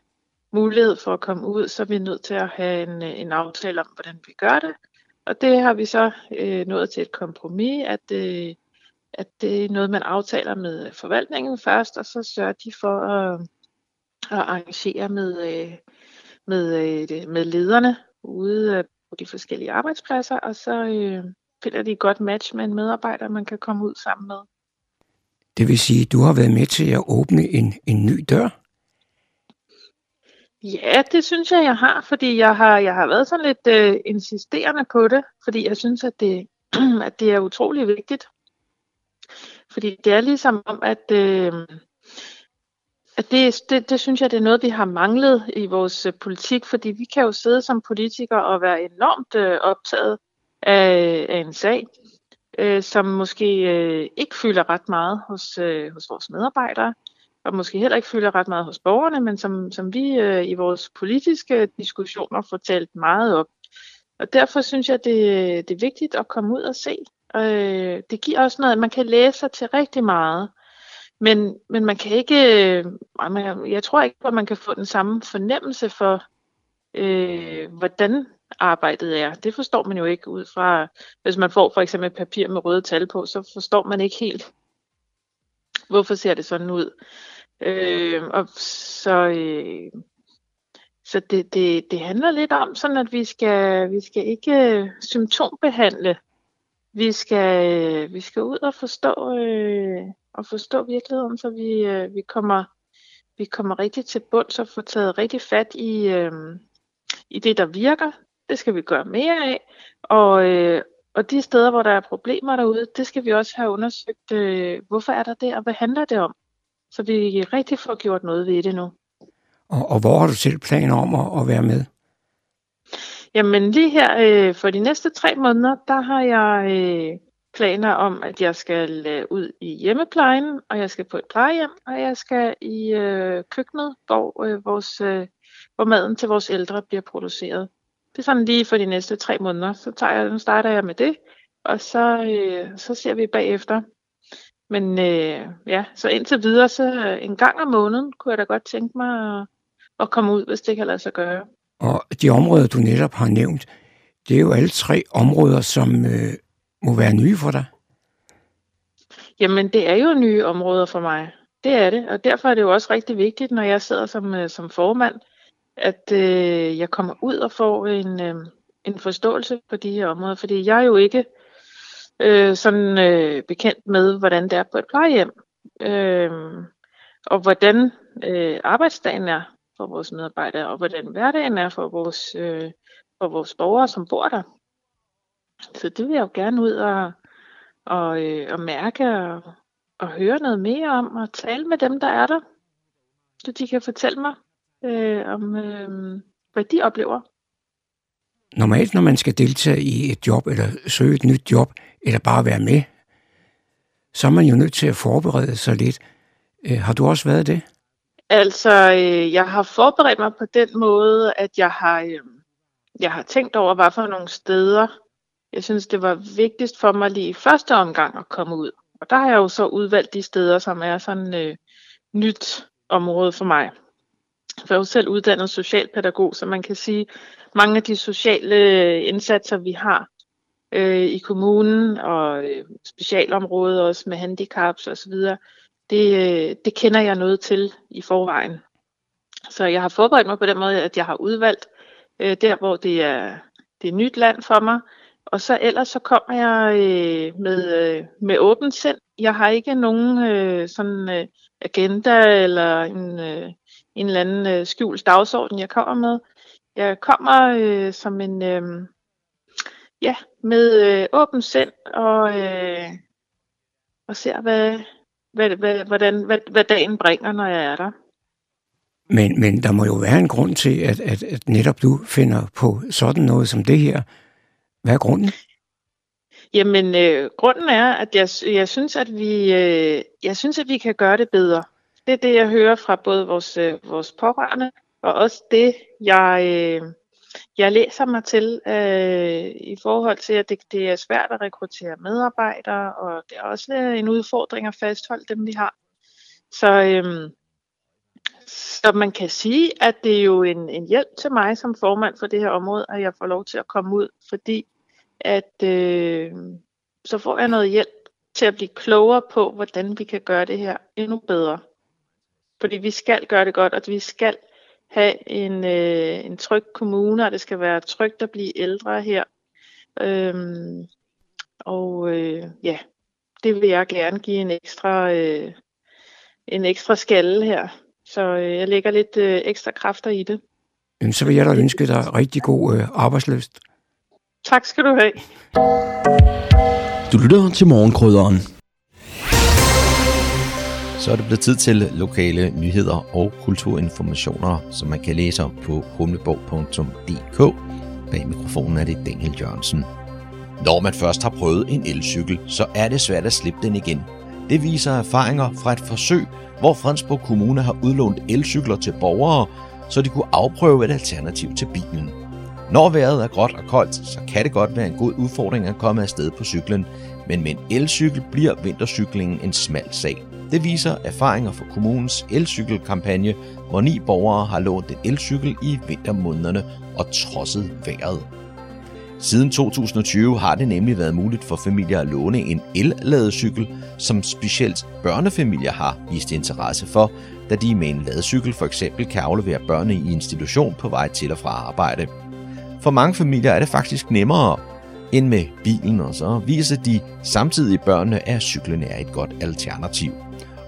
mulighed for at komme ud, så er vi nødt til at have en, øh, en aftale om, hvordan vi gør det. Og det har vi så øh, nået til et kompromis, at, øh, at det er noget, man aftaler med forvaltningen først, og så sørger de for at, at arrangere med, øh, med, øh, med lederne ude øh, på de forskellige arbejdspladser, og så øh, finder de et godt match med en medarbejder, man kan komme ud sammen med. Det vil sige, at du har været med til at åbne en, en ny dør? Ja, det synes jeg, jeg har, fordi jeg har, jeg har været sådan lidt øh, insisterende på det, fordi jeg synes, at det, at det er utrolig vigtigt. Fordi det er ligesom om, at, øh, at det, det, det synes jeg, det er noget, vi har manglet i vores øh, politik, fordi vi kan jo sidde som politikere og være enormt øh, optaget af, af en sag, øh, som måske øh, ikke fylder ret meget hos, øh, hos vores medarbejdere og måske heller ikke fylder ret meget hos borgerne, men som, som vi øh, i vores politiske diskussioner får talt meget op. Og derfor synes jeg, det, det er vigtigt at komme ud og se. Øh, det giver også noget, at man kan læse sig til rigtig meget. Men, men man kan ikke, øh, jeg tror ikke, at man kan få den samme fornemmelse for, øh, hvordan arbejdet er. Det forstår man jo ikke ud fra, hvis man får for eksempel et papir med røde tal på, så forstår man ikke helt, hvorfor ser det sådan ud. Øh, og så øh, så det, det, det handler lidt om sådan, at vi skal, vi skal ikke øh, symptombehandle. Vi skal, øh, vi skal ud og forstå, øh, og forstå virkeligheden, så vi, øh, vi, kommer, vi kommer rigtig til bunds og får taget rigtig fat i, øh, i det, der virker. Det skal vi gøre mere af. Og, øh, og de steder, hvor der er problemer derude, det skal vi også have undersøgt, øh, hvorfor er der det, og hvad handler det om? Så vi rigtig får gjort noget ved det nu. Og, og hvor har du selv planer om at, at være med? Jamen lige her øh, for de næste tre måneder, der har jeg øh, planer om, at jeg skal øh, ud i hjemmeplejen, og jeg skal på et plejehjem, og jeg skal i øh, køkkenet, hvor, øh, vores, øh, hvor maden til vores ældre bliver produceret. Det er sådan lige for de næste tre måneder. Så tager jeg, starter jeg med det, og så, øh, så ser vi bagefter, men øh, ja, så indtil videre, så øh, en gang om måneden kunne jeg da godt tænke mig at, at komme ud, hvis det kan lade sig gøre. Og de områder, du netop har nævnt, det er jo alle tre områder, som øh, må være nye for dig. Jamen, det er jo nye områder for mig. Det er det, og derfor er det jo også rigtig vigtigt, når jeg sidder som, øh, som formand, at øh, jeg kommer ud og får en, øh, en forståelse på de her områder, fordi jeg er jo ikke øh, øh, sådan øh, bekendt med, hvordan det er på et plejehjem, øh, og hvordan øh, arbejdsdagen er for vores medarbejdere, og hvordan hverdagen er for vores, øh, for vores borgere, som bor der. Så det vil jeg jo gerne ud og, og, øh, og mærke og, og høre noget mere om, og tale med dem, der er der, så de kan fortælle mig øh, om, øh, hvad de oplever. Normalt, når man skal deltage i et job, eller søge et nyt job, eller bare være med, så er man jo nødt til at forberede sig lidt. Øh, har du også været det? Altså, øh, jeg har forberedt mig på den måde, at jeg har, øh, jeg har tænkt over, hvad for nogle steder, jeg synes, det var vigtigst for mig lige i første omgang at komme ud. Og der har jeg jo så udvalgt de steder, som er sådan øh, nyt område for mig. For jeg er jo selv uddannet socialpædagog, så man kan sige, mange af de sociale øh, indsatser, vi har, øh, i kommunen og øh, specialområdet også med handicaps osv., det, øh, det kender jeg noget til i forvejen. Så jeg har forberedt mig på den måde, at jeg har udvalgt øh, der, hvor det er, det er nyt land for mig. Og så ellers så kommer jeg øh, med, øh, med åbent sind. Jeg har ikke nogen øh, sådan øh, agenda eller en, øh, en eller anden øh, skjult dagsorden, jeg kommer med. Jeg kommer øh, som en, øh, ja, med øh, åben sind og, øh, og ser, hvad, hvad, hvad, hvordan, hvad, hvad dagen bringer, når jeg er der. Men, men der må jo være en grund til, at, at, at netop du finder på sådan noget som det her. Hvad er grunden? Jamen, øh, grunden er, at jeg, jeg, synes, at vi, øh, jeg synes, at vi kan gøre det bedre. Det er det, jeg hører fra både vores, øh, vores pårørende Og også det, jeg, øh, jeg læser mig til øh, i forhold til, at det, det er svært at rekruttere medarbejdere, og det er også en udfordring at fastholde dem, vi har. Så, øh, så man kan sige, at det er jo en, en hjælp til mig som formand for det her område, at jeg får lov til at komme ud, fordi at øh, så får jeg noget hjælp til at blive klogere på, hvordan vi kan gøre det her endnu bedre. Fordi vi skal gøre det godt, og vi skal have en, øh, en tryg kommune, og det skal være trygt at blive ældre her. Øhm, og øh, ja, det vil jeg gerne give en ekstra, øh, en ekstra skalle her. Så øh, jeg lægger lidt øh, ekstra kræfter i det. Jamen, så vil jeg da ønske dig rigtig god øh, arbejdsløst. Tak skal du have. Du lytter til morgenkrydderen. Så er det blevet tid til lokale nyheder og kulturinformationer, som man kan læse om på humleborg.dk. Bag mikrofonen er det Daniel Jørgensen. Når man først har prøvet en elcykel, så er det svært at slippe den igen. Det viser erfaringer fra et forsøg, hvor Fredensborg Kommune har udlånt elcykler til borgere, så de kunne afprøve et alternativ til bilen. Når vejret er gråt og koldt, så kan det godt være en god udfordring at komme afsted på cyklen, men med en elcykel bliver vintercyklingen en smal sag. Det viser erfaringer fra kommunens elcykelkampagne, hvor ni borgere har lånt en elcykel i vintermånederne og trodset vejret. Siden 2020 har det nemlig været muligt for familier at låne en el-ladecykel, som specielt børnefamilier har vist interesse for, da de med en ladecykel for eksempel kan aflevere børnene i institution på vej til og fra arbejde. For mange familier er det faktisk nemmere end med bilen, og så viser de samtidig børnene, at cyklen er et godt alternativ.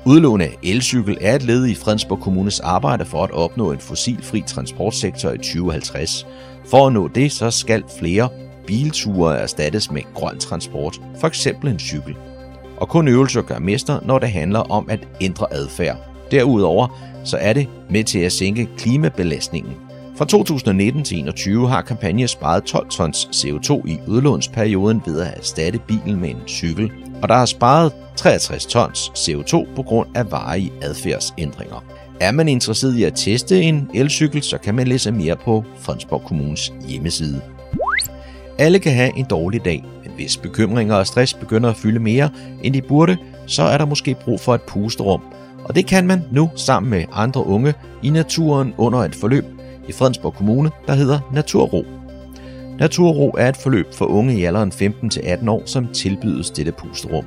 Udlån af elcykel er et led i Fredensborg Kommunes arbejde for at opnå en fossilfri transportsektor i 2050. For at nå det, så skal flere bilture erstattes med grøn transport, for eksempel en cykel. Og kun øvelser gør mester, når det handler om at ændre adfærd. Derudover så er det med til at sænke klimabelastningen. Fra 2019 til 2021 har kampagnen sparet 12 tons CO2 i udlånsperioden ved at erstatte bilen med en cykel, og der har sparet 63 tons CO2 på grund af varige adfærdsændringer. Er man interesseret i at teste en elcykel, så kan man læse mere på Fredensborg Kommunes hjemmeside. Alle kan have en dårlig dag, men hvis bekymringer og stress begynder at fylde mere, end de burde, så er der måske brug for et pusterum. Og det kan man nu sammen med andre unge i naturen under et forløb i Fredensborg Kommune, der hedder Naturro. Naturro er et forløb for unge i alderen 15-18 år, som tilbydes dette pusterum.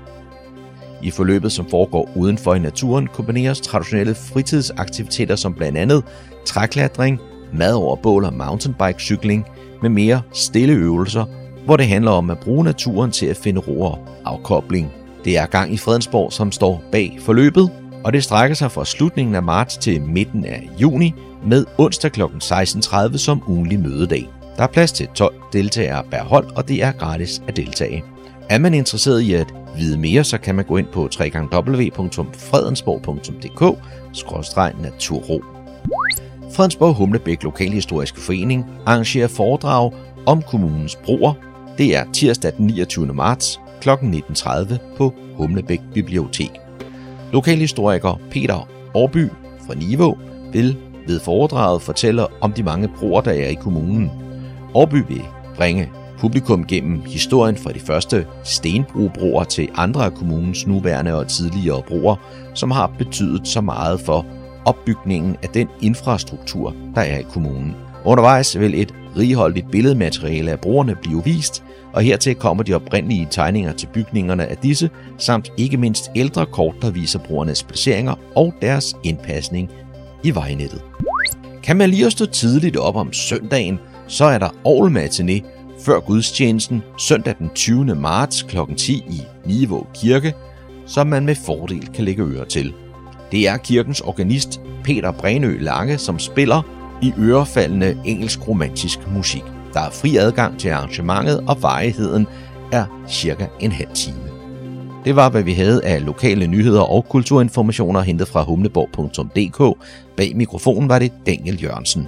I forløbet, som foregår udenfor i naturen, kombineres traditionelle fritidsaktiviteter som blandt andet træklatring, mad over bål og mountainbike-cykling med mere stille øvelser, hvor det handler om at bruge naturen til at finde ro og afkobling. Det er gang i Fredensborg, som står bag forløbet, og det strækker sig fra slutningen af marts til midten af juni med onsdag kl. 16.30 som ugenlig mødedag. Der er plads til 12 deltagere per hold, og det er gratis at deltage. Er man interesseret i at vide mere, så kan man gå ind på www.fredensborg.dk-naturro. Fredensborg Humlebæk Lokalhistoriske Forening arrangerer foredrag om kommunens broer. Det er tirsdag den 29. marts kl. 19.30 på Humlebæk Bibliotek. Lokalhistoriker Peter Årby fra Niveau vil ved foredraget fortælle om de mange broer, der er i kommunen. Årby vil bringe publikum gennem historien fra de første stenbrobroer til andre af kommunens nuværende og tidligere broer, som har betydet så meget for opbygningen af den infrastruktur, der er i kommunen. Undervejs vil et righoldigt billedmateriale af broerne blive vist, og hertil kommer de oprindelige tegninger til bygningerne af disse, samt ikke mindst ældre kort, der viser broernes placeringer og deres indpasning i vejnettet. Kan man lige at stå tidligt op om søndagen, så er der Aarhus før gudstjenesten søndag den 20. marts kl. 10 i Nivå Kirke, som man med fordel kan lægge øre til. Det er kirkens organist Peter Brænø Lange, som spiller i ørefaldende engelsk romantisk musik. Der er fri adgang til arrangementet, og varigheden er cirka en halv time. Det var, hvad vi havde af lokale nyheder og kulturinformationer hentet fra humleborg.dk. Bag mikrofonen var det Daniel Jørgensen.